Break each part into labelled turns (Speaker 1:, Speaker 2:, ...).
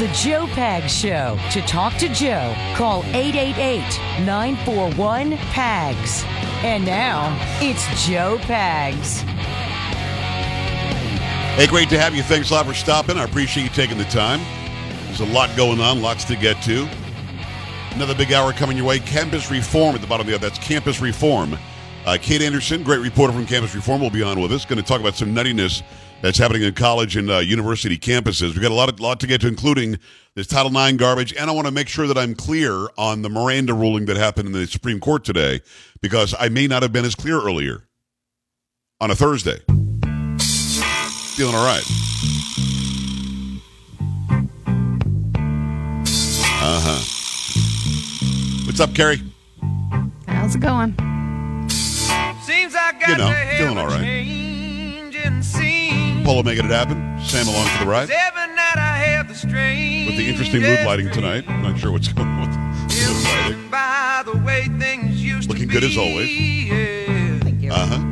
Speaker 1: The Joe Pag Show. To talk to Joe, call 888 941 PAGS. And now, it's Joe Pags.
Speaker 2: Hey, great to have you. Thanks a lot for stopping. I appreciate you taking the time. There's a lot going on, lots to get to. Another big hour coming your way. Campus Reform at the bottom of the hour. That's Campus Reform. Uh, Kate Anderson, great reporter from Campus Reform, will be on with us. Going to talk about some nuttiness that's happening in college and uh, university campuses. We've got a lot, of, lot to get to, including this Title IX garbage. And I want to make sure that I'm clear on the Miranda ruling that happened in the Supreme Court today, because I may not have been as clear earlier on a Thursday. Feeling all right. Uh huh. What's up, Carrie?
Speaker 3: How's it going?
Speaker 4: Seems I got
Speaker 2: You know,
Speaker 4: to have
Speaker 2: feeling all
Speaker 4: a
Speaker 2: right.
Speaker 4: Change in scene.
Speaker 2: Polo making it happen. Sam along for the ride.
Speaker 4: Every night I have the strange.
Speaker 2: With the interesting mood lighting tonight. I'm not sure what's going on with the mood lighting.
Speaker 4: By the way things used
Speaker 2: Looking
Speaker 4: to
Speaker 2: good as always.
Speaker 4: Yeah.
Speaker 3: Thank you.
Speaker 2: Uh huh.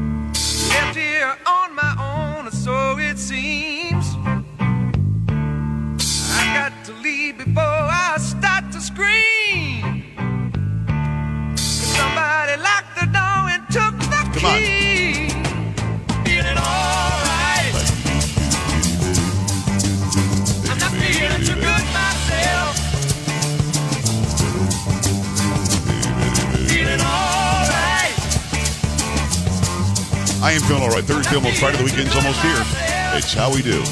Speaker 4: I
Speaker 2: am feeling all right. Thursday almost Friday. The weekend's almost here. It's how we do.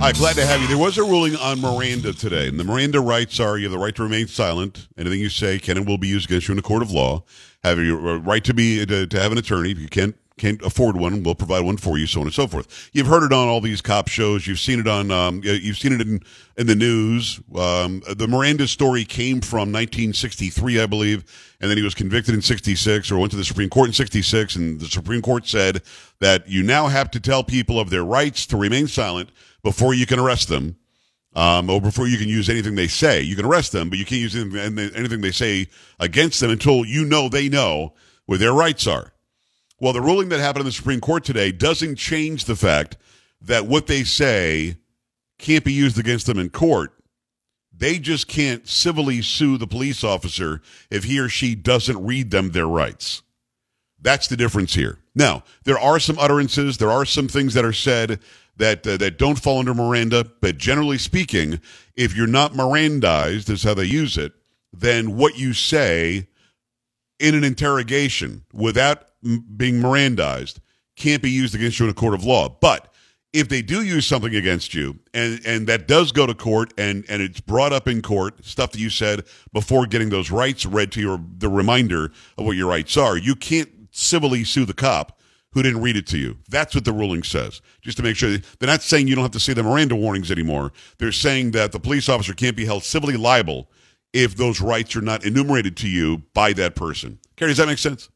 Speaker 2: Hi, glad to have you. There was a ruling on Miranda today, and the Miranda rights are you have the right to remain silent. Anything you say can and will be used against you in a court of law. Have your uh, right to be to, to have an attorney. If you can't can't afford one, we'll provide one for you, so on and so forth. You've heard it on all these cop shows. You've seen it on. Um, you've seen it in in the news. Um, the Miranda story came from 1963, I believe, and then he was convicted in 66, or went to the Supreme Court in 66, and the Supreme Court said that you now have to tell people of their rights to remain silent before you can arrest them. Um, or before you can use anything they say, you can arrest them, but you can't use anything, anything they say against them until you know they know where their rights are. Well, the ruling that happened in the Supreme Court today doesn't change the fact that what they say can't be used against them in court. They just can't civilly sue the police officer if he or she doesn't read them their rights. That's the difference here. Now, there are some utterances, there are some things that are said that uh, that don't fall under Miranda, but generally speaking, if you're not Mirandized, is how they use it, then what you say in an interrogation without being Mirandized can't be used against you in a court of law. But if they do use something against you and and that does go to court and and it's brought up in court stuff that you said before getting those rights read to you the reminder of what your rights are you can't civilly sue the cop who didn't read it to you. That's what the ruling says. Just to make sure they're not saying you don't have to say the miranda warnings anymore. They're saying that the police officer can't be held civilly liable if those rights are not enumerated to you by that person. Carrie does that make sense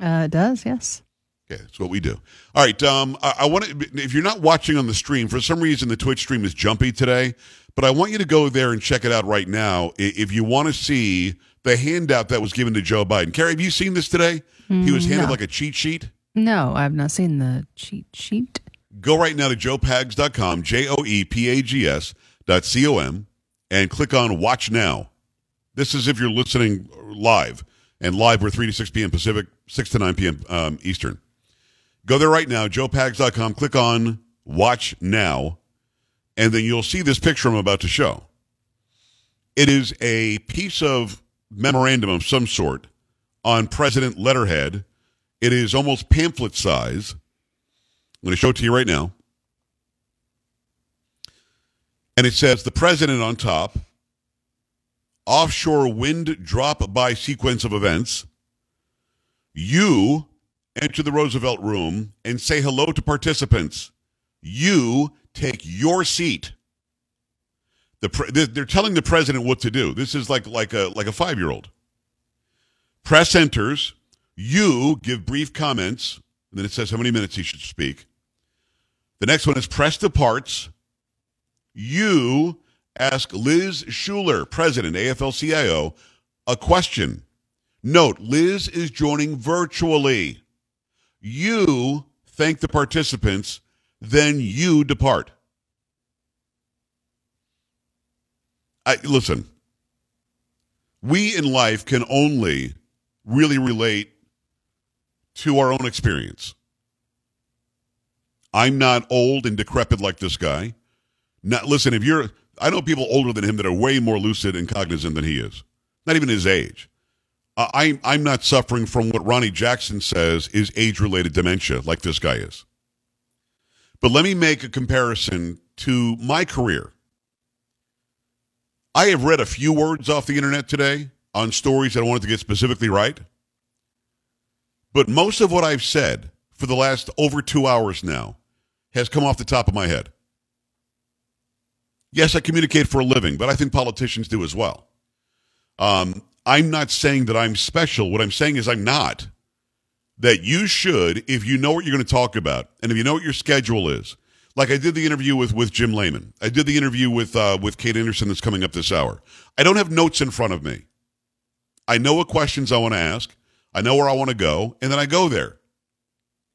Speaker 3: Uh, it does, yes.
Speaker 2: Okay, that's what we do. All right. Um, I, I want to. If you're not watching on the stream, for some reason the Twitch stream is jumpy today, but I want you to go there and check it out right now. If you want to see the handout that was given to Joe Biden, Carrie, have you seen this today? he was handed
Speaker 3: no.
Speaker 2: like a cheat sheet.
Speaker 3: No, I've not seen the cheat sheet.
Speaker 2: Go right now to joepags.com, J O E P A G S dot C O M, and click on Watch Now. This is if you're listening live, and live we're 3 to 6 p.m. Pacific, 6 to 9 p.m. Um, Eastern. Go there right now, joepags.com, click on Watch Now, and then you'll see this picture I'm about to show. It is a piece of memorandum of some sort on President letterhead. It is almost pamphlet size. I'm going to show it to you right now. And it says the president on top, offshore wind drop by sequence of events. You enter the Roosevelt room and say hello to participants. You take your seat. The pre- they're telling the president what to do. This is like like a like a five year old. Press enters. You give brief comments, and then it says how many minutes he should speak. The next one is press departs. You ask Liz Shuler, president, AFL CIO, a question. Note, Liz is joining virtually. You thank the participants, then you depart. I, listen, we in life can only really relate to our own experience. I'm not old and decrepit like this guy. Not listen, if you're I know people older than him that are way more lucid and cognizant than he is. Not even his age. Uh, I'm I'm not suffering from what Ronny Jackson says is age-related dementia like this guy is. But let me make a comparison to my career. I have read a few words off the internet today on stories that I wanted to get specifically right. But most of what I've said for the last over two hours now has come off the top of my head. Yes, I communicate for a living, but I think politicians do as well. Um, I'm not saying that I'm special. What I'm saying is I'm not. That you should, if you know what you're going to talk about, and if you know what your schedule is, like I did the interview with with Jim Lehman, I did the interview with uh, with Kate Anderson that's coming up this hour. I don't have notes in front of me. I know what questions I want to ask. I know where I want to go, and then I go there.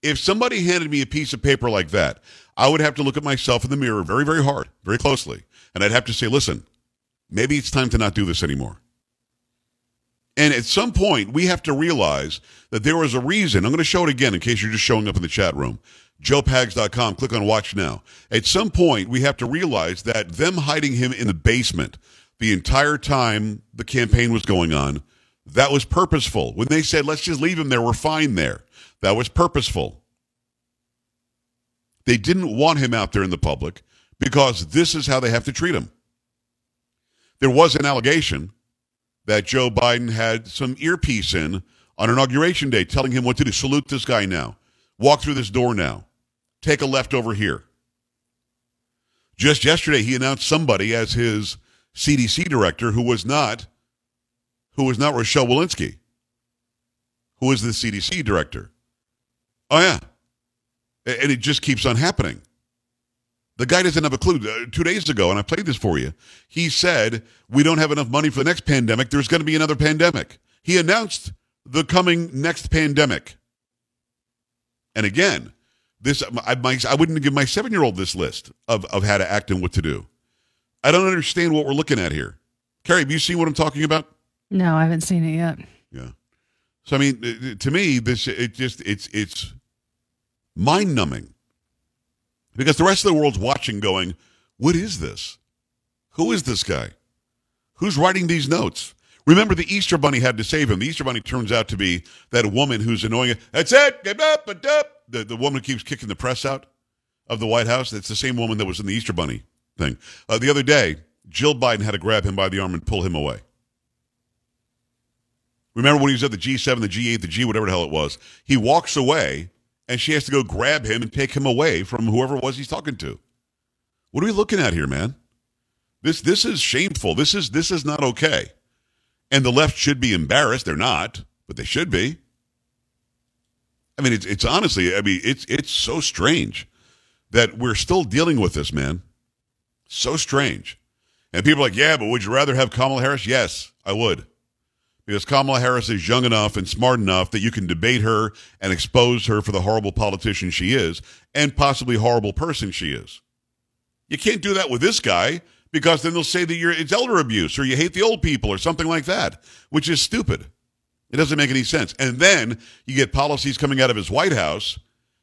Speaker 2: If somebody handed me a piece of paper like that, I would have to look at myself in the mirror very, very hard, very closely, and I'd have to say, listen, maybe it's time to not do this anymore. And at some point, we have to realize that there was a reason. I'm going to show it again in case you're just showing up in the chat room. JoePags.com. Click on watch now. At some point, we have to realize that them hiding him in the basement the entire time the campaign was going on, that was purposeful. When they said, let's just leave him there, we're fine there, that was purposeful. They didn't want him out there in the public because this is how they have to treat him. There was an allegation that Joe Biden had some earpiece in on inauguration day telling him what to do. Salute this guy now. Walk through this door now. Take a left over here. Just yesterday, he announced somebody as his CDC director who was not who was not Rochelle Walensky, who was the CDC director. Oh yeah, and it just keeps on happening. The guy doesn't have a clue. Uh, two days ago, and I played this for you, he said, We don't have enough money for the next pandemic. There's going to be another pandemic. He announced the coming next pandemic. And again, this I, my, I wouldn't give my seven year old this list of, of how to act and what to do. I don't understand what we're looking at here. Carrie, have you seen what I'm talking about?
Speaker 3: No, I haven't seen it yet.
Speaker 2: Yeah. So I mean, to me, this it just it's it's mind numbing because the rest of the world's watching, going, "What is this? Who is this guy? Who's writing these notes?" Remember, the Easter Bunny had to save him. The Easter Bunny turns out to be that woman who's annoying. That's it. The, the woman keeps kicking the press out of the White House. That's the same woman that was in the Easter Bunny thing. Uh, the other day, Jill Biden had to grab him by the arm and pull him away. Remember when he was at the G7, the G8, the G, whatever the hell it was? He walks away and she has to go grab him and take him away from whoever it was he's talking to. What are we looking at here, man? This this is shameful. This is this is not okay. And the left should be embarrassed. They're not, but they should be. I mean, it's it's honestly, I mean, it's it's so strange that we're still dealing with this, man. So strange. And people are like, yeah, but would you rather have Kamala Harris? Yes, I would because Kamala Harris is young enough and smart enough that you can debate her and expose her for the horrible politician she is and possibly horrible person she is. You can't do that with this guy because then they'll say that you're it's elder abuse or you hate the old people or something like that, which is stupid. It doesn't make any sense. And then you get policies coming out of his White House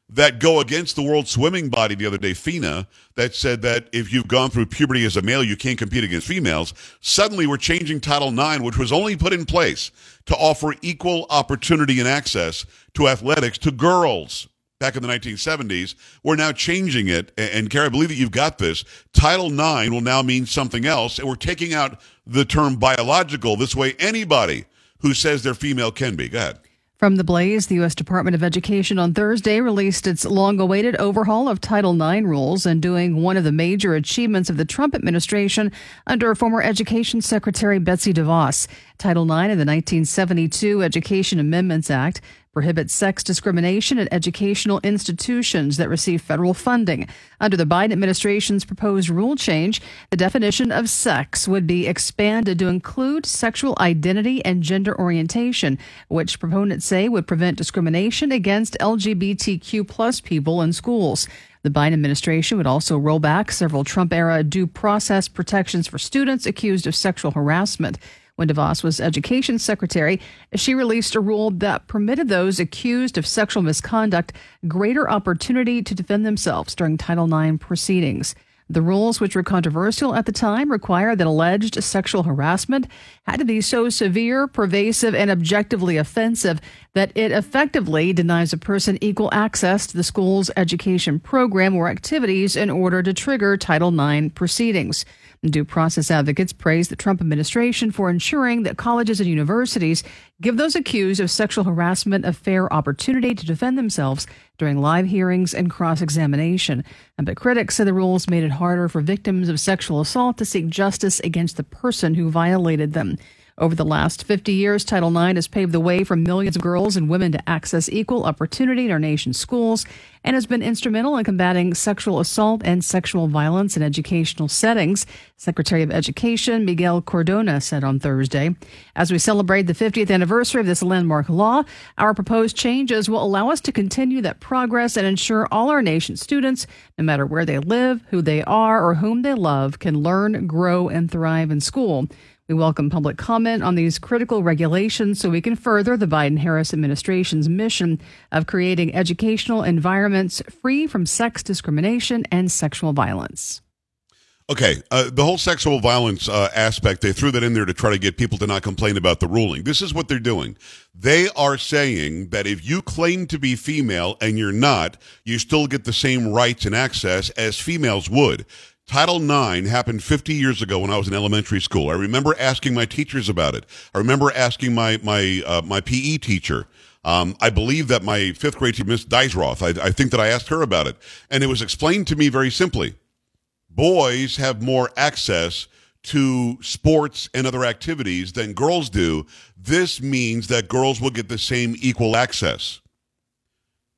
Speaker 2: that go against the world swimming body the other day, FINA, that said that if you've gone through puberty as a male, you can't compete against females. Suddenly we're changing Title IX, which was only put in place to offer equal opportunity and access to athletics to girls back in the 1970s. We're now changing it. And, Carrie, I believe that you've got this. Title IX will now mean something else. And we're taking out the term biological. This way, anybody who says they're female can be. Go ahead.
Speaker 3: From the Blaze, the U.S. Department of Education on Thursday released its long awaited overhaul of Title IX rules and doing one of the major achievements of the Trump administration under former Education Secretary Betsy DeVos. Title IX of the 1972 Education Amendments Act prohibits sex discrimination at educational institutions that receive federal funding. Under the Biden administration's proposed rule change, the definition of sex would be expanded to include sexual identity and gender orientation, which proponents say would prevent discrimination against LGBTQ plus people in schools. The Biden administration would also roll back several Trump era due process protections for students accused of sexual harassment. When DeVos was education secretary, she released a rule that permitted those accused of sexual misconduct greater opportunity to defend themselves during Title IX proceedings. The rules, which were controversial at the time, require that alleged sexual harassment had to be so severe, pervasive, and objectively offensive that it effectively denies a person equal access to the school's education program or activities in order to trigger Title IX proceedings. Due process advocates praise the Trump administration for ensuring that colleges and universities give those accused of sexual harassment a fair opportunity to defend themselves during live hearings and cross examination. But critics say the rules made it harder for victims of sexual assault to seek justice against the person who violated them. Over the last 50 years, Title IX has paved the way for millions of girls and women to access equal opportunity in our nation's schools and has been instrumental in combating sexual assault and sexual violence in educational settings, Secretary of Education Miguel Cardona said on Thursday. As we celebrate the 50th anniversary of this landmark law, our proposed changes will allow us to continue that progress and ensure all our nation's students, no matter where they live, who they are, or whom they love, can learn, grow, and thrive in school. We welcome public comment on these critical regulations so we can further the Biden Harris administration's mission of creating educational environments free from sex discrimination and sexual violence.
Speaker 2: Okay, uh, the whole sexual violence uh, aspect, they threw that in there to try to get people to not complain about the ruling. This is what they're doing. They are saying that if you claim to be female and you're not, you still get the same rights and access as females would. Title IX happened 50 years ago when I was in elementary school. I remember asking my teachers about it. I remember asking my my uh, my PE teacher. Um, I believe that my fifth grade teacher, Miss Dysroth, I, I think that I asked her about it, and it was explained to me very simply. Boys have more access to sports and other activities than girls do. This means that girls will get the same equal access.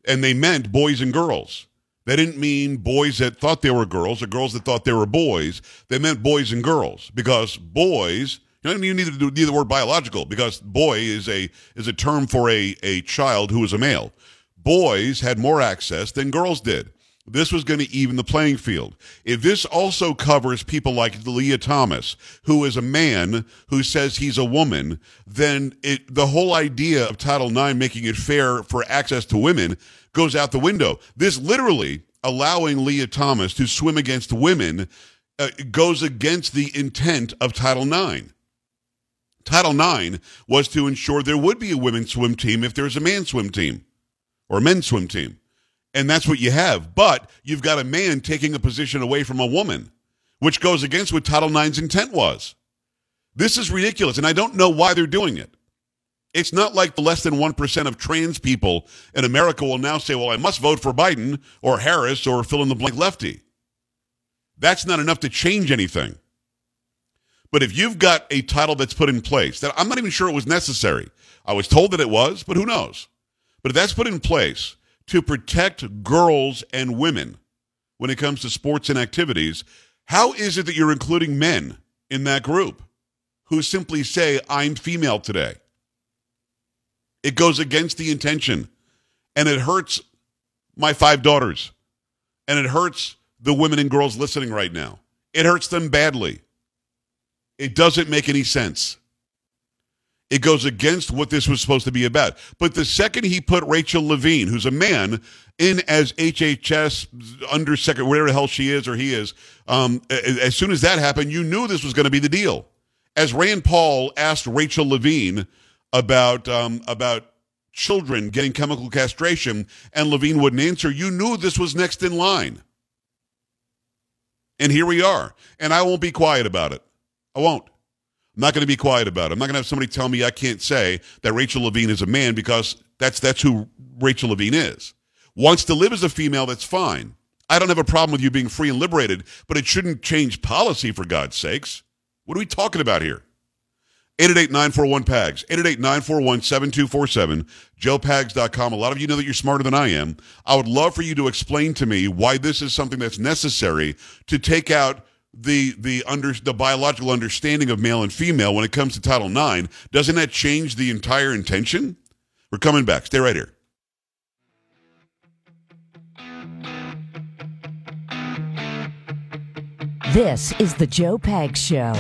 Speaker 2: And they meant boys and girls. They didn't mean boys that thought they were girls or girls that thought they were boys. They meant boys and girls because boys. You don't even need to do the word biological because boy is a is a term for a a child who is a male. Boys had more access than girls did. This was going to even the playing field. If this also covers people like Lia Thomas, who is a man who says he's a woman, then it, the whole idea of Title IX making it fair for access to women goes out the window. This literally allowing Lia Thomas to swim against women uh, goes against the intent of Title IX. Title IX was to ensure there would be a women's swim team if there's a men's swim team or a men's swim team. And that's what you have. But you've got a man taking a position away from a woman, which goes against what Title IX's intent was. This is ridiculous, and I don't know why they're doing it. It's not like the less than 1% of trans people in America will now say, well, I must vote for Biden or Harris or fill in the blank lefty. That's not enough to change anything. But if you've got a title that's put in place that I'm not even sure it was necessary, I was told that it was, but who knows? But if that's put in place to protect girls and women when it comes to sports and activities, how is it that you're including men in that group who simply say, I'm female today? It goes against the intention and it hurts my five daughters and it hurts the women and girls listening right now. It hurts them badly. It doesn't make any sense. It goes against what this was supposed to be about. But the second he put Rachel Levine, who's a man, in as HHS undersecretary, whatever the hell she is or he is, um, as soon as that happened, you knew this was going to be the deal. As Rand Paul asked Rachel Levine about um, about children getting chemical castration, and Levine wouldn't answer, you knew this was next in line. And here we are. And I won't be quiet about it. I won't. I'm not going to be quiet about it. I'm not going to have somebody tell me I can't say that Rachel Levine is a man because that's that's who Rachel Levine is. Wants to live as a female, that's fine. I don't have a problem with you being free and liberated, but it shouldn't change policy for God's sakes. What are we talking about here? 888-941-PAGS, 888-941-7247, joepags.com. A lot of you know that you're smarter than I am. I would love for you to explain to me why this is something that's necessary to take out the the under the biological understanding of male and female when it comes to Title IX. Doesn't that change the entire intention? We're coming back. Stay right here.
Speaker 1: This is the Joe Pag Show.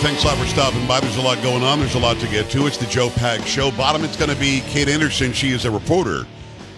Speaker 2: Thanks a lot for stopping by. There's a lot going on. There's a lot to get to. It's the Joe Pag Show. Bottom, it's going to be Kate Anderson. She is a reporter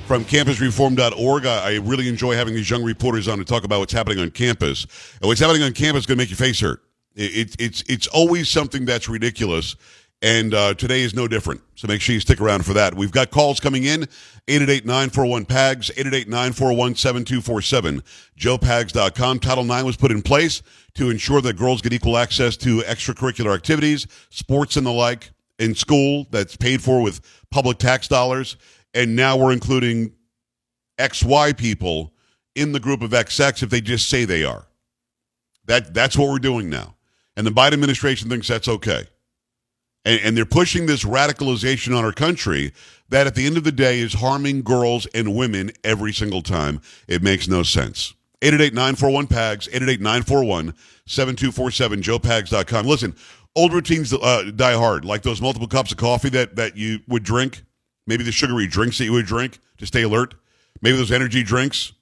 Speaker 2: from campusreform.org. I, really enjoy having these young reporters on to talk about what's happening on campus. And what's happening on campus is going to make your face hurt. It, it, it's, it's always something that's ridiculous. And uh, today is no different. So make sure you stick around for that. We've got calls coming in 888-941-PAGS, 888-941-7247, joepags.com. Title IX was put in place to ensure that girls get equal access to extracurricular activities, sports and the like in school that's paid for with public tax dollars. And now we're including XY people in the group of XX if they just say they are. That, that's what we're doing now. And the Biden administration thinks that's okay and, and they're pushing this radicalization on our country that at the end of the day is harming girls and women every single time. It makes no sense. 888-941-PAGS, 888-941-7247, joepags.com. Listen, old routines uh, die hard, like those multiple cups of coffee that, that you would drink, maybe the sugary drinks that you would drink to stay alert, maybe those energy drinks.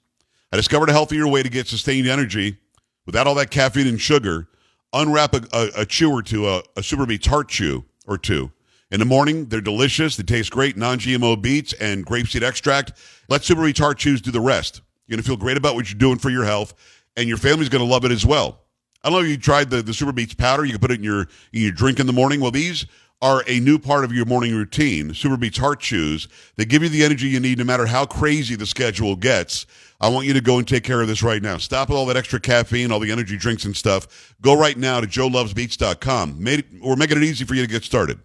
Speaker 2: I discovered a healthier way to get sustained energy without all that caffeine and sugar. Unwrap a, a, a chew or two, a, a Super Beets Heart Chew or two. In the morning, they're delicious. They taste great. Non-GMO beets and grapeseed extract. Let Super Beets Heart Chews do the rest. You're going to feel great about what you're doing for your health, and your family's going to love it as well. I don't know if you tried the, the Super Beets powder. You can put it in your, in your drink in the morning. Well, these are a new part of your morning routine. SuperBeets Heart Chews. They give you the energy you need no matter how crazy the schedule gets. I want you to go and take care of this right now. Stop with all that extra caffeine, all the energy drinks and stuff. Go right now to joelovesbeats.com. Made, we're making it easy for you to get started.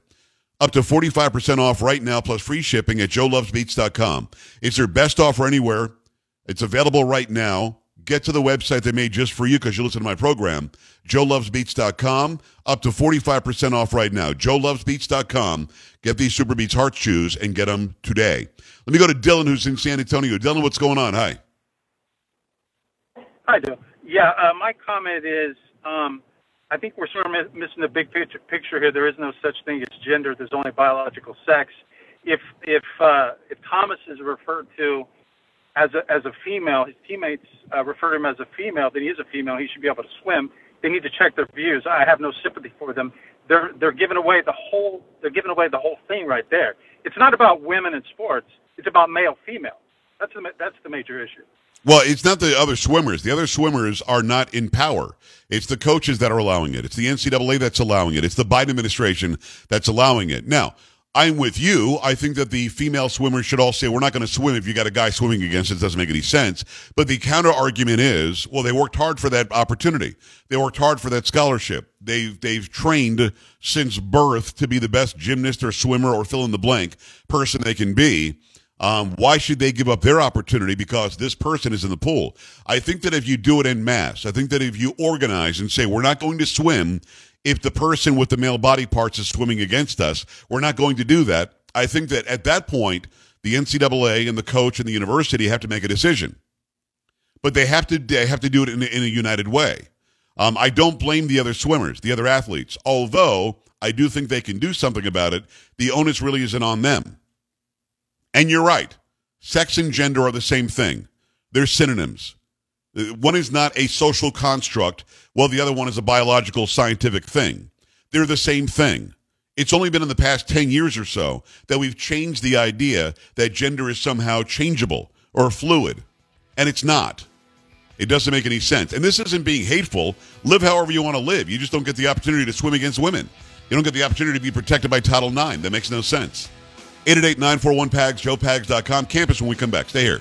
Speaker 2: Up to 45% off right now plus free shipping at joelovesbeats.com. It's their best offer anywhere. It's available right now. Get to the website they made just for you because you listen to my program, joelovesbeats.com. Up to 45% off right now. joelovesbeats.com. Get these Super Beets Heart shoes and get them today. Let me go to Dylan, who's in San Antonio. Dylan, what's going on? Hi.
Speaker 5: Hi, Joe. Yeah, uh, my comment is um, I think we're sort of mi- missing the big picture, picture here. There is no such thing as gender. There's only biological sex. If if uh, if Thomas is referred to as a as a female, his teammates uh, refer to him as a female, then he is a female. He should be able to swim. They need to check their views. I have no sympathy for them. They're they're giving away the whole they're giving away the whole thing right there. It's not about women in sports. It's about male female. That's the that's the major issue.
Speaker 2: Well, it's not the other swimmers. The other swimmers are not in power. It's the coaches that are allowing it. It's the NCAA that's allowing it. It's the Biden administration that's allowing it. Now, I'm with you. I think that the female swimmers should all say, we're not going to swim if you got a guy swimming against us. It doesn't make any sense. But the counter argument is, well, they worked hard for that opportunity. They worked hard for that scholarship. They've, they've trained since birth to be the best gymnast or swimmer or fill in the blank person they can be. Um, why should they give up their opportunity because this person is in the pool? I think that if you do it in mass, I think that if you organize and say, we're not going to swim if the person with the male body parts is swimming against us, we're not going to do that. I think that at that point, the NCAA and the coach and the university have to make a decision. But they have to, they have to do it in, a- in a united way. Um, I don't blame the other swimmers, the other athletes, although I do think they can do something about it. The onus really isn't on them. And you're right. Sex and gender are the same thing. They're synonyms. Uh, One is not a social construct, while the other one is a biological scientific thing. They're the same thing. It's only been in the past 10 years or so that we've changed the idea that gender is somehow changeable or fluid. And it's not. It doesn't make any sense. And this isn't being hateful. Live however you want to live. You just don't get the opportunity to swim against women. You don't get the opportunity to be protected by Title IX. That makes no sense. 888-941-PAGS, joepags.com. Campus when we come back. Stay here.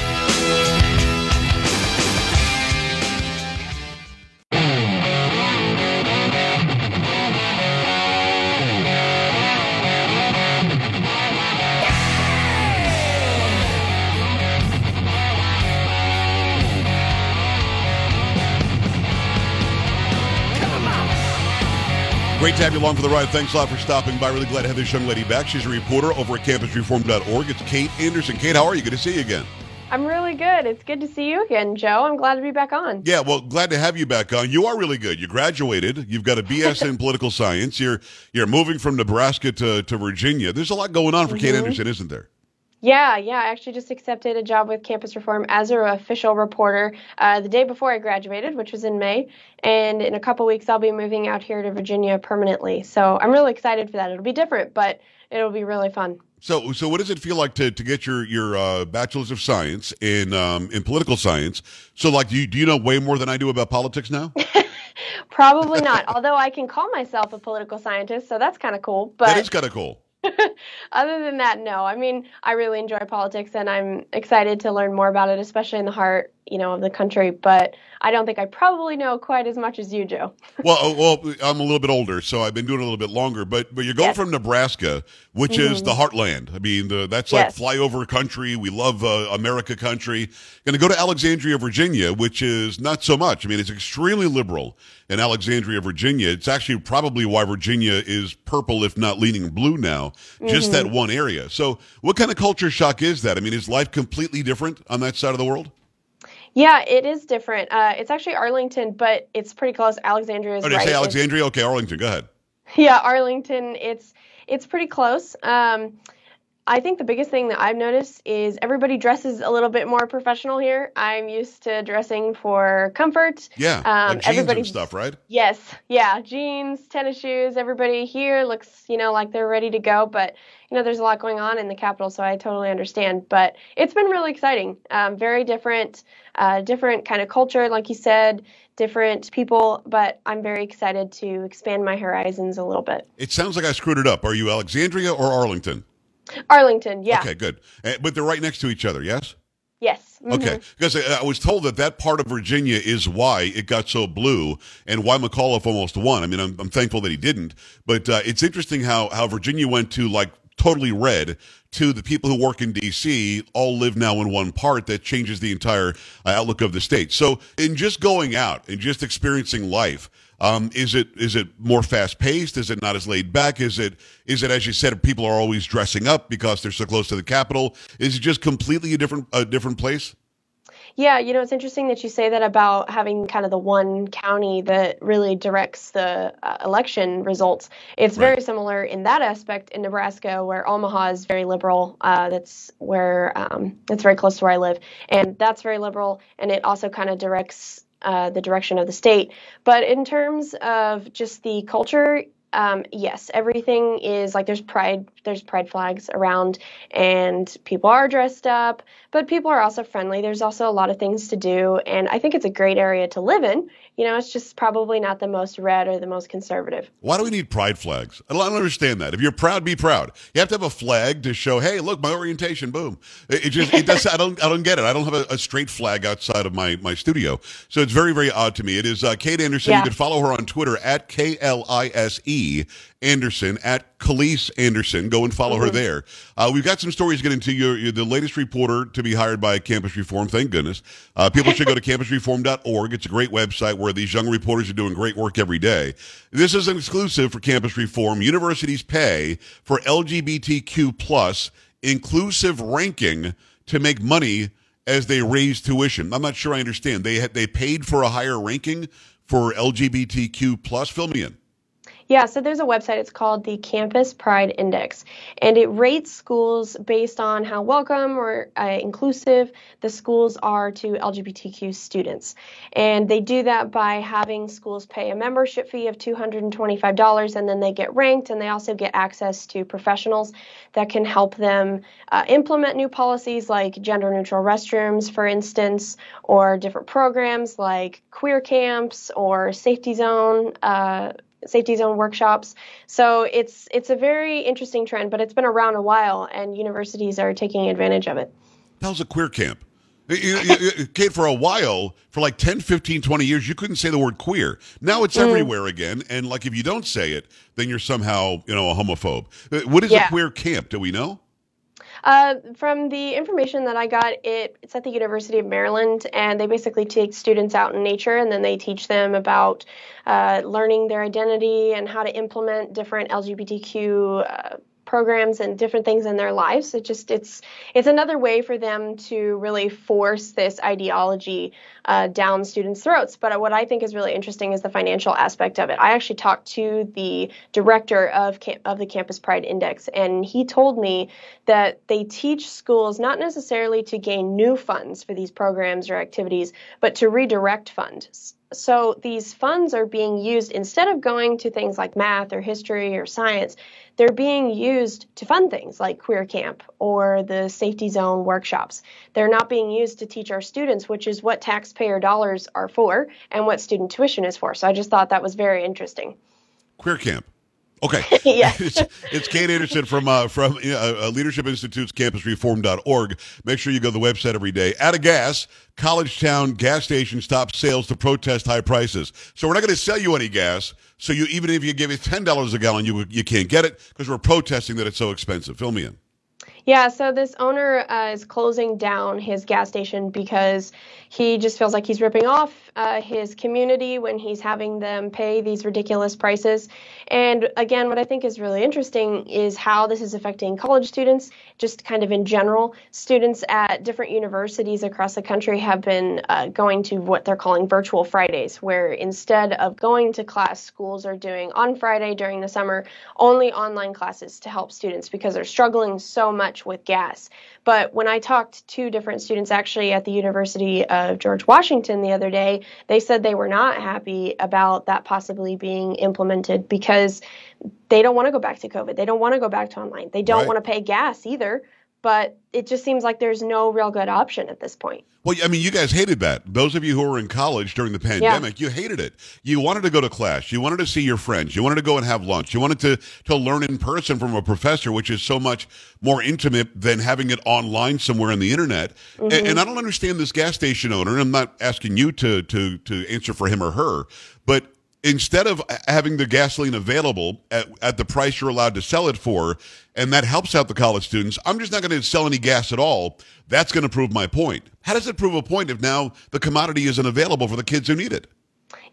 Speaker 2: Great to have you along for the ride. Thanks a lot for stopping by. Really glad to have this young lady back. She's a reporter over at campusreform.org. It's Kate Anderson. Kate, how are you? Good to see you again.
Speaker 6: I'm really good. It's good to see you again, Joe. I'm glad to be back on.
Speaker 2: Yeah, well, glad to have you back on. You are really good. You graduated. You've got a BS in political science. You're you're moving from Nebraska to, to Virginia. There's a lot going on for Kate mm-hmm. Anderson, isn't there?
Speaker 6: Yeah, yeah. I actually just accepted a job with Campus Reform as an official reporter uh, the day before I graduated, which was in May. And in a couple weeks, I'll be moving out here to Virginia permanently. So I'm really excited for that. It'll be different, but it'll be really fun.
Speaker 2: So, so what does it feel like to, to get your your uh, bachelor's of science in um, in political science? So, like, do you, do you know way more than I do about politics now?
Speaker 6: Probably not. Although I can call myself a political scientist, so that's kind of cool. But
Speaker 2: that is kind of cool.
Speaker 6: Other than that, no. I mean, I really enjoy politics, and I'm excited to learn more about it, especially in the heart, you know, of the country. But I don't think I probably know quite as much as you do.
Speaker 2: well, uh, well, I'm a little bit older, so I've been doing it a little bit longer. But but you're going
Speaker 6: Yes.
Speaker 2: from Nebraska, which is the heartland. I mean, the, that's like
Speaker 6: Yes.
Speaker 2: flyover country. We love uh, America country. Going to go to Alexandria, Virginia, which is not so much. I mean, it's extremely liberal in Alexandria, Virginia. It's actually probably why Virginia is purple, if not leaning blue now. Just that one area. So, what kind of culture shock is that? I mean, is life completely different on that side of the world?
Speaker 6: Yeah, it is different. Uh, it's actually Arlington, but it's pretty close. Alexandria is
Speaker 2: Oh, did
Speaker 6: right.
Speaker 2: say
Speaker 6: It's-
Speaker 2: Alexandria? Okay, Arlington. Go ahead.
Speaker 6: Yeah, Arlington. It's it's pretty close. Um, I think the biggest thing that I've noticed is everybody dresses a little bit more professional here. I'm used to dressing for comfort.
Speaker 2: Yeah,
Speaker 6: Um,
Speaker 2: like jeans and stuff, right?
Speaker 6: Yes, yeah, jeans, tennis shoes. Everybody here looks, you know, like they're ready to go. But you know, there's a lot going on in the capital, so I totally understand. But it's been really exciting. Um, very different, uh, different kind of culture, like you said, different people. But I'm very excited to expand my horizons a little bit.
Speaker 2: It sounds like I screwed it up. Are you Alexandria or Arlington?
Speaker 6: Arlington, yeah,
Speaker 2: Okay, good. But they're right next to each other, yes?
Speaker 6: yes. mhm.
Speaker 2: Okay, because I, I was told that that part of Virginia is why it got so blue and why McAuliffe almost won. I mean, I'm, I'm thankful that he didn't, but uh, it's interesting how how Virginia went to like totally red to the people who work in D.C. all live now in one part that changes the entire uh, outlook of the state. So, in just going out and just experiencing life. Um, is it is it more fast paced? Is it not as laid back? Is it is it as you said? People are always dressing up because they're so close to the capital. Is it just completely a different a different place?
Speaker 6: Yeah, you know, it's interesting that you say that about having kind of the one county that really directs the uh, election results. It's very similar in that aspect in Nebraska, where Omaha is very liberal. Uh, that's where um, that's very close to where I live, and that's very liberal, and it also kind of directs uh, the direction of the state. But in terms of just the culture, um, yes, everything is like there's pride, there's pride flags around, and people are dressed up, but people are also friendly. There's also a lot of things to do, and I think it's a great area to live in. You know, it's just probably not the most red or the most conservative.
Speaker 2: Why do we need pride flags? I don't, understand that. If you're proud, be proud. You have to have a flag to show, hey, look, my orientation, boom. It, it just, it does. I don't, I don't get it. I don't have a, a straight flag outside of my my studio, so it's very, very odd to me. It is uh, Kate Anderson. You
Speaker 6: Yeah.
Speaker 2: can follow her on Twitter at K L I S E Anderson at Khalees Anderson. Go and follow her there. Uh, we've got some stories getting to get. You're, the latest reporter to be hired by Campus Reform. Thank goodness. Uh, people should go to campusreform.org. It's a great website where these young reporters are doing great work every day. This is an exclusive for Campus Reform. Universities pay for LGBTQ plus inclusive ranking to make money as they raise tuition. I'm not sure I understand. They had, they paid for a higher ranking for LGBTQ plus. Fill me in.
Speaker 6: Yeah, so there's a website. It's called the Campus Pride Index, and it rates schools based on how welcome or uh, inclusive the schools are to LGBTQ students. And they do that by having schools pay a membership fee of $225, and then they get ranked, and they also get access to professionals that can help them uh, implement new policies like gender neutral restrooms, for instance, or different programs like queer camps or safety zone. Uh, safety zone workshops. So it's it's a very interesting trend, but it's been around a while, and universities are taking advantage of it.
Speaker 2: How's a queer camp? Kate, for a while, for like 10, 15, 20 years, you couldn't say the word queer. Now it's
Speaker 6: Mm.
Speaker 2: everywhere again. And like if you don't say it, then you're somehow, you know, a homophobe. Uh, What is
Speaker 6: Yeah.
Speaker 2: a queer camp? Do we know?
Speaker 6: Uh, from the information that I got, it, it's at the University of Maryland, and they basically take students out in nature and then they teach them about uh, learning their identity and how to implement different LGBTQ uh, programs and different things in their lives. It just it's it's another way for them to really force this ideology uh, down students' throats. But what I think is really interesting is the financial aspect of it. I actually talked to the director of cam- of the Campus Pride Index, and he told me that they teach schools not necessarily to gain new funds for these programs or activities, but to redirect funds. So these funds are being used instead of going to things like math or history or science, they're being used to fund things like Queer Camp or the Safety Zone workshops. They're not being used to teach our students, which is what taxpayer dollars are for and what student tuition is for. So I just thought that was very interesting.
Speaker 2: Queer camp. Okay.
Speaker 6: Yeah.
Speaker 2: it's, it's Kate Anderson from uh, from uh, uh, Leadership Institute's campusreform.org. Make sure you go to the website every day. Out of gas, College Town gas station stops sales to protest high prices. So we're not going to sell you any gas. So you even if you give it ten dollars a gallon, you you can't get it because we're protesting that it's so expensive. Fill me in.
Speaker 6: Yeah, so this owner uh, is closing down his gas station because he just feels like he's ripping off uh, his community when he's having them pay these ridiculous prices. And again, what I think is really interesting is how this is affecting college students, just kind of in general. Students at different universities across the country have been uh, going to what they're calling virtual Fridays, where instead of going to class, schools are doing on Friday during the summer only online classes to help students because they're struggling so much with gas. But when I talked to different students actually at the University of George Washington the other day, they said they were not happy about that possibly being implemented because they don't want to go back to COVID. They don't want to go back to online. They don't
Speaker 2: Right.
Speaker 6: want to pay gas either. But it just seems like there's no real good option at this point.
Speaker 2: Well, I mean, you guys hated that. Those of you who were in college during the pandemic, you hated it. You wanted to go to class. You wanted to see your friends. You wanted to go and have lunch. You wanted to, to learn in person from a professor, which is so much more intimate than having it online somewhere on the internet. And, mm-hmm. and I don't understand this gas station owner. And I'm not asking you to, to, to answer for him or her, but instead of having the gasoline available at, at the price you're allowed to sell it for, and that helps out the college students, I'm just not going to sell any gas at all. That's going to prove my point. How does it prove a point if now the commodity isn't available for the kids who need it?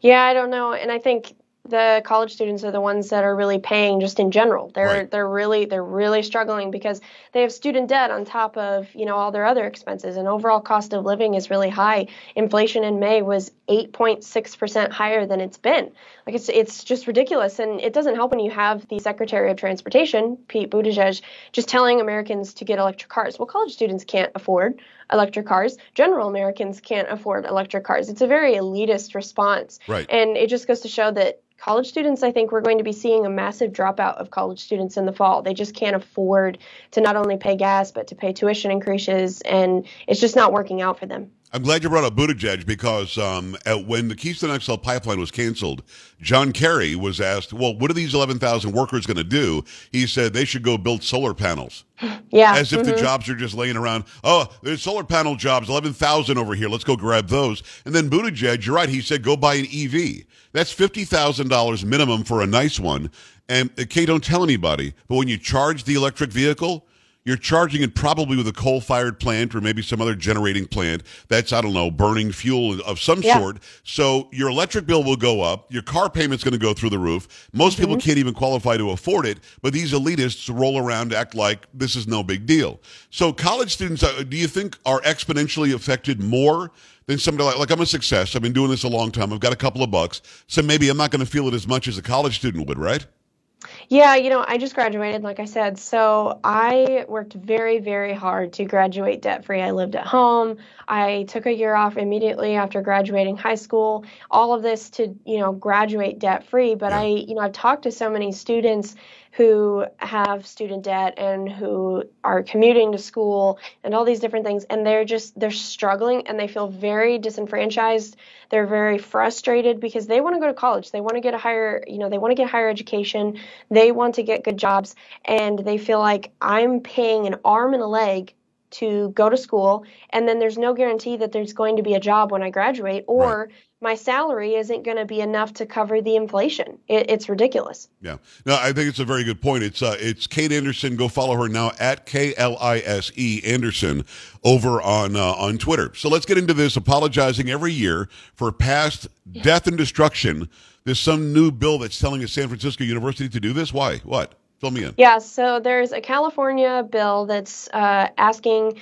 Speaker 6: Yeah, I don't know, and I think the college students are the ones that are really paying just in general. They're
Speaker 2: Right.
Speaker 6: they're really they're really struggling because they have student debt on top of, you know, all their other expenses and overall cost of living is really high. Inflation in May was 8.6% higher than it's been. Like it's it's just ridiculous and it doesn't help when you have the Secretary of Transportation, Pete Buttigieg, just telling Americans to get electric cars. Well, college students can't afford electric cars. General Americans can't afford electric cars. It's a very elitist response.
Speaker 2: Right.
Speaker 6: And it just goes to show that college students, I think we're going to be seeing a massive dropout of college students in the fall. They just can't afford to not only pay gas, but to pay tuition increases. And it's just not working out for them.
Speaker 2: I'm glad you brought up Buttigieg because um, at, when the Keystone XL pipeline was canceled, John Kerry was asked, "Well, what are these 11,000 workers going to do?" He said they should go build solar panels.
Speaker 6: Yeah.
Speaker 2: as if the
Speaker 6: mhm.
Speaker 2: jobs are just laying around. Oh, there's solar panel jobs, 11,000 over here. Let's go grab those. And then Buttigieg, you're right, he said go buy an EV. That's $50,000 minimum for a nice one. And uh, Kay, don't tell anybody, but when you charge the electric vehicle, you're charging it probably with a coal fired plant or maybe some other generating plant that's, I don't know, burning fuel of some
Speaker 6: Yeah.
Speaker 2: sort. So your electric bill will go up. Your car payment's going to go through the roof. Most people
Speaker 6: Mm-hmm.
Speaker 2: can't even qualify to afford it, but these elitists roll around, act like this is no big deal. So college students, uh, do you think are exponentially affected more than somebody like, like I'm a success. I've been doing this a long time. I've got a couple of bucks. So maybe I'm not going to feel it as much as a college student would, right?
Speaker 6: Yeah, you know, I just graduated, like I said. So I worked very, very hard to graduate debt free. I lived at home. I took a year off immediately after graduating high school. All of this to, you know, graduate debt free. But
Speaker 2: Yeah.
Speaker 6: I, you know, I've talked to so many students who have student debt and who are commuting to school and all these different things. And they're just they're struggling and they feel very disenfranchised. They're very frustrated because they want to go to college. They want to get a higher you know they want to get higher education. They want to get good jobs. And they feel like i'm paying an arm and a leg to go to school and then there's no guarantee that there's going to be a job when i graduate or my salary isn't going to be enough to cover the inflation it, it's ridiculous
Speaker 2: Yeah. No, I think it's a very good point. It's uh, it's Kate Anderson. Go follow her now at K L I S E Anderson over on uh, on Twitter. So let's get into this. Apologizing every year for past death and destruction. There's some new bill that's telling a San Francisco University to do this. Why? What? Fill me in.
Speaker 6: Yeah, so there's a California bill that's uh, asking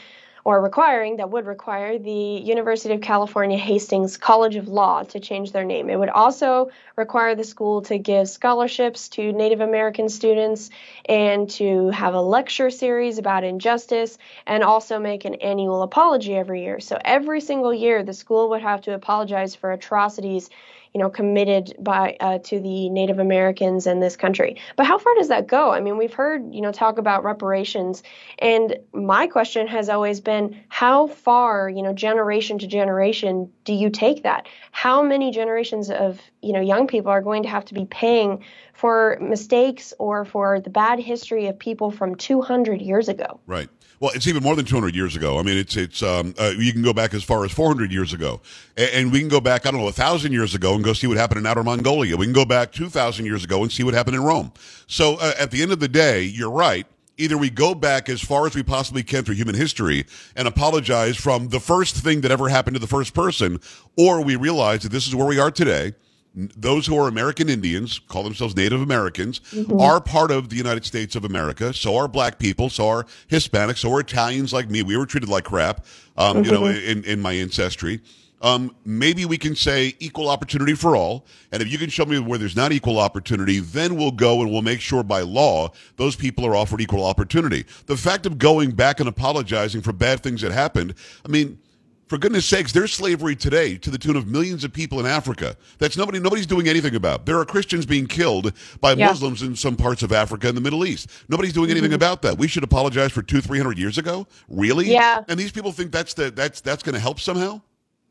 Speaker 6: or requiring, that would require the University of California Hastings College of Law to change their name. It would also require the school to give scholarships to Native American students and to have a lecture series about injustice and also make an annual apology every year. So every single year, the school would have to apologize for atrocities you know, committed by uh, to the Native Americans in this country. But how far does that go? I mean, we've heard you know talk about reparations, and my question has always been, how far, you know, generation to generation, do you take that? How many generations of you know young people are going to have to be paying for mistakes or for the bad history of people from 200 years ago?
Speaker 2: Right. Well, it's even more than 200 years ago. I mean, it's it's um, uh, you can go back as far as 400 years ago, and, and we can go back I don't know a thousand years ago and go see what happened in Outer Mongolia. We can go back 2,000 years ago and see what happened in Rome. So uh, at the end of the day, you're right. Either we go back as far as we possibly can through human history and apologize from the first thing that ever happened to the first person, or we realize that this is where we are today those who are American Indians, call themselves Native Americans, are part of the United States of America. So are black people. So are Hispanics. So are Italians like me. We were treated like crap, um, you know, in, in my ancestry. Um, maybe we can say equal opportunity for all. And if you can show me where there's not equal opportunity, then we'll go and we'll make sure by law those people are offered equal opportunity. The fact of going back and apologizing for bad things that happened, I mean, for goodness sakes, there's slavery today to the tune of millions of people in Africa. That's nobody nobody's doing anything about. There are Christians being killed by
Speaker 6: Yeah.
Speaker 2: Muslims in some parts of Africa and the Middle East. Nobody's doing anything mm-hmm. about that. We should apologize for two, three hundred years ago? Really?
Speaker 6: Yeah.
Speaker 2: And these people think that's the that's that's gonna help somehow?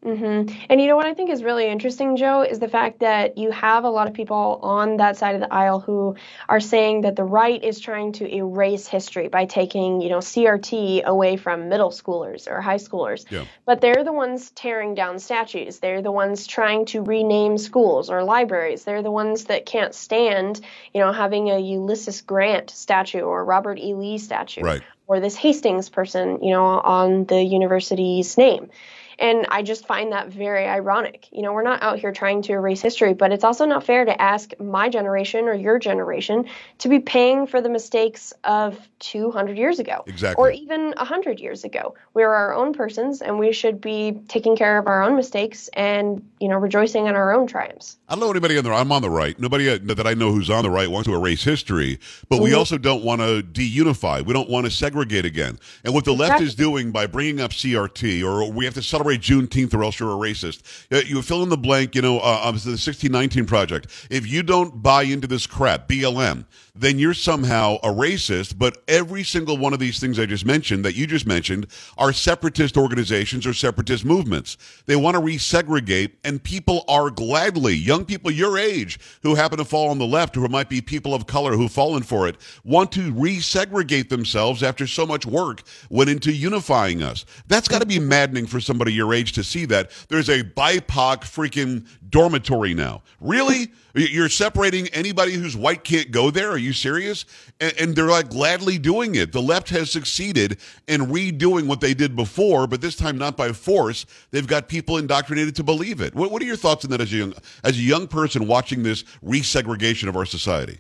Speaker 6: Hmm And you know what I think is really interesting, Joe, is the fact that you have a lot of people on that side of the aisle who are saying that the right is trying to erase history by taking, you know, CRT away from middle schoolers or high schoolers.
Speaker 2: Yeah.
Speaker 6: But they're the ones tearing down statues. They're the ones trying to rename schools or libraries. They're the ones that can't stand, you know, having a Ulysses Grant statue or Robert E. Lee statue
Speaker 2: Right.
Speaker 6: or this Hastings person, you know, on the university's name. And I just find that very ironic. You know, we're not out here trying to erase history, but it's also not fair to ask my generation or your generation to be paying for the mistakes of 200 years ago.
Speaker 2: Exactly.
Speaker 6: Or even 100 years ago. We're our own persons and we should be taking care of our own mistakes and, you know, rejoicing in our own triumphs.
Speaker 2: I don't know anybody on the I'm on the right. Nobody uh, that I know who's on the right wants to erase history, but we also don't want to deunify. We don't want to segregate again. And what the left is doing by bringing up CRT, or we have to celebrate Juneteenth, or else you're a racist. You fill in the blank. You know, uh, the 1619 project. If you don't buy into this crap, BLM, then you're somehow a racist. But every single one of these things I just mentioned, that you just mentioned, are separatist organizations or separatist movements. They want to resegregate, and people are gladly, young people your age who happen to fall on the left, who might be people of color who've fallen for it, want to resegregate themselves after so much work went into unifying us. That's got to be maddening for somebody your age to see that. There's a BIPOC freaking dormitory now. Really? You're separating anybody who's white can't go there? Are you serious? And, and they're like gladly doing it. The left has succeeded in redoing what they did before, but this time not by force. They've got people indoctrinated to believe it. What, what are your thoughts on that as a young as a young person watching this resegregation of our society?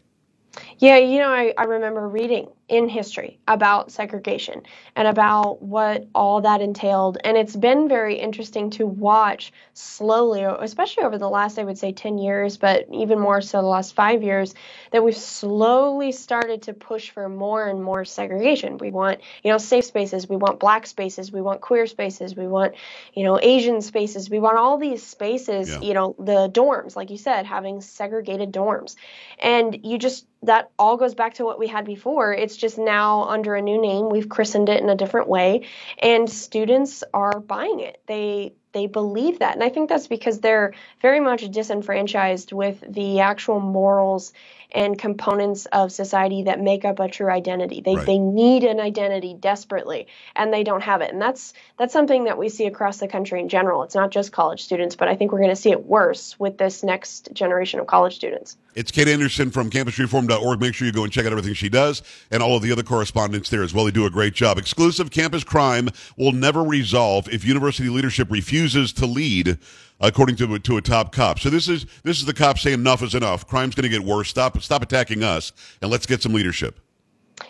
Speaker 6: Yeah, you know, I, I remember reading in history about segregation and about what all that entailed. And it's been very interesting to watch slowly, especially over the last, I would say, 10 years, but even more so the last five years, that we've slowly started to push for more and more segregation. We want, you know, safe spaces, we want black spaces, we want queer spaces, we want, you know, Asian spaces, we want all these spaces,
Speaker 2: Yeah.
Speaker 6: you know, the dorms, like you said, having segregated dorms. And you just, that all goes back to what we had before. It's just now under a new name. We've christened it in a different way, and students are buying it. They they believe that, and I think that's because they're very much disenfranchised with the actual morals and components of society that make up a true identity. They
Speaker 2: Right.
Speaker 6: they need an identity desperately, and they don't have it. And that's that's something that we see across the country in general. It's not just college students, but I think we're going to see it worse with this next generation of college students.
Speaker 2: It's Kate Anderson from campusreform.org. Make sure you go and check out everything she does and all of the other correspondents there as well. They do a great job. Exclusive campus crime will never resolve if university leadership refuses to lead, according to, to a top cop. So this is this is the cop saying enough is enough. Crime's going to get worse. Stop stop attacking us and let's get some leadership.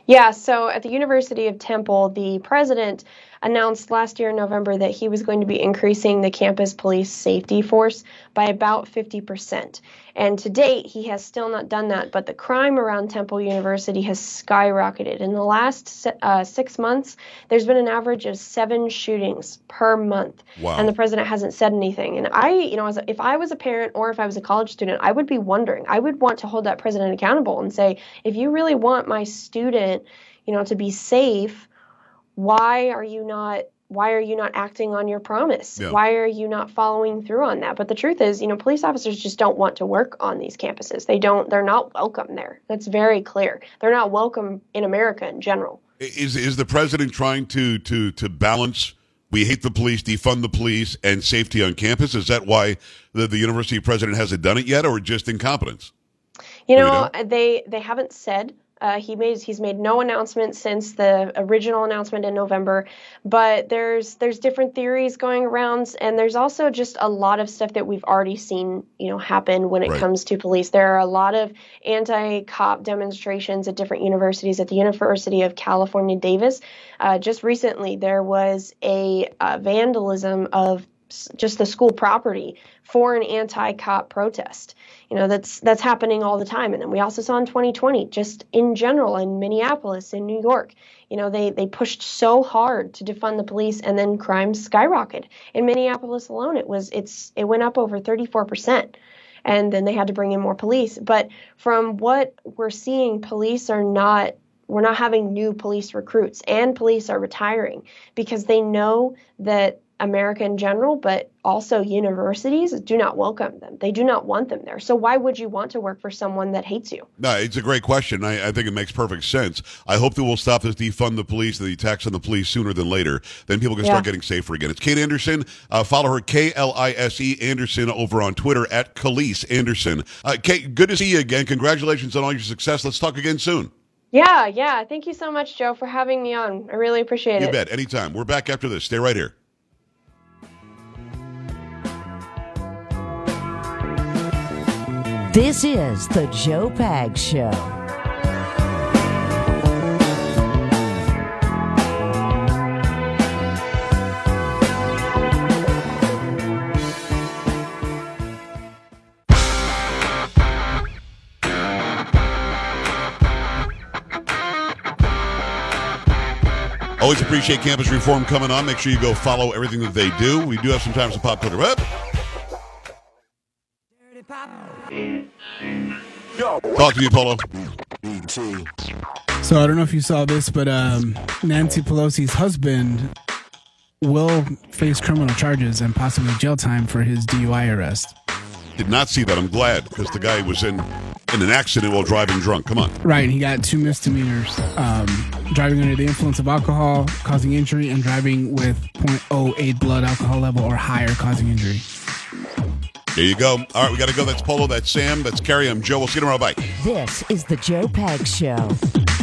Speaker 6: Yeah, so at the University of Temple, the president announced last year in November that he was going to be increasing the campus police safety force by about 50%. And to date, he has still not done that, but the crime around Temple University has skyrocketed. In the last uh, six months, there's been an average of seven shootings per month.
Speaker 2: Wow.
Speaker 6: And the president hasn't said anything. And I, you know, as a, if I was a parent or if I was a college student, I would be wondering. I would want to hold that president accountable and say, if you really want my student, you know, to be safe, why are you not why are you not acting on your promise?
Speaker 2: Yeah.
Speaker 6: Why are you not following through on that? But the truth is, you know, police officers just don't want to work on these campuses. They don't they're not welcome there. That's very clear. They're not welcome in America in general.
Speaker 2: Is is the president trying to to to balance? We hate the police, defund the police, and safety on campus. Is that why the, the university president hasn't done it yet, or just incompetence?
Speaker 6: You know, uh, they they haven't said. Uh, he made he's made no announcement since the original announcement in November, but there's there's different theories going around, and there's also just a lot of stuff that we've already seen, you know, happen when it
Speaker 2: Right.
Speaker 6: comes to police. There are a lot of anti-cop demonstrations at different universities. At the University of California, Davis, uh, just recently there was a uh, vandalism of just the school property for an anti-cop protest. You know, that's that's happening all the time. And then we also saw in 2020, just in general in Minneapolis, in New York, you know, they they pushed so hard to defund the police and then crime skyrocketed. In Minneapolis alone, it was it's it went up over 34%. And then they had to bring in more police. But from what we're seeing, police are not we're not having new police recruits and police are retiring because they know that America in general, but also universities do not welcome them. They do not want them there. So why would you want to work for someone that hates you?
Speaker 2: No, it's a great question. I, I think it makes perfect sense. I hope that we'll stop this defund the police, the attacks on the police sooner than later. Then people can start
Speaker 6: Yeah.
Speaker 2: getting safer again. It's Kate Anderson. Uh, follow her K L I S E Anderson over on Twitter at Khalees Anderson. Uh, Kate, good to see you again. Congratulations on all your success. Let's talk again soon.
Speaker 6: Yeah, yeah. Thank you so much, Joe, for having me on. I really appreciate
Speaker 2: You
Speaker 6: it.
Speaker 2: You bet. Anytime. We're back after this. Stay right here.
Speaker 1: This is the Joe Pag Show.
Speaker 2: Always appreciate Campus Reform coming on. Make sure you go follow everything that they do. We do have some time to pop culture. Up. Talk to me, Polo.
Speaker 7: So I don't know if you saw this, but um, Nancy Pelosi's husband will face criminal charges and possibly jail time for his DUI arrest.
Speaker 2: Did not see that. I'm glad because the guy was in in an accident while driving drunk. Come on.
Speaker 7: Right, he got two misdemeanors: um, driving under the influence of alcohol, causing injury, and driving with 0.08 blood alcohol level or higher, causing injury.
Speaker 2: There you go. All right, we got to go. That's Polo. That's Sam. That's Carrie. I'm Joe. We'll see you tomorrow. Bye.
Speaker 1: This is the Joe Pag Show.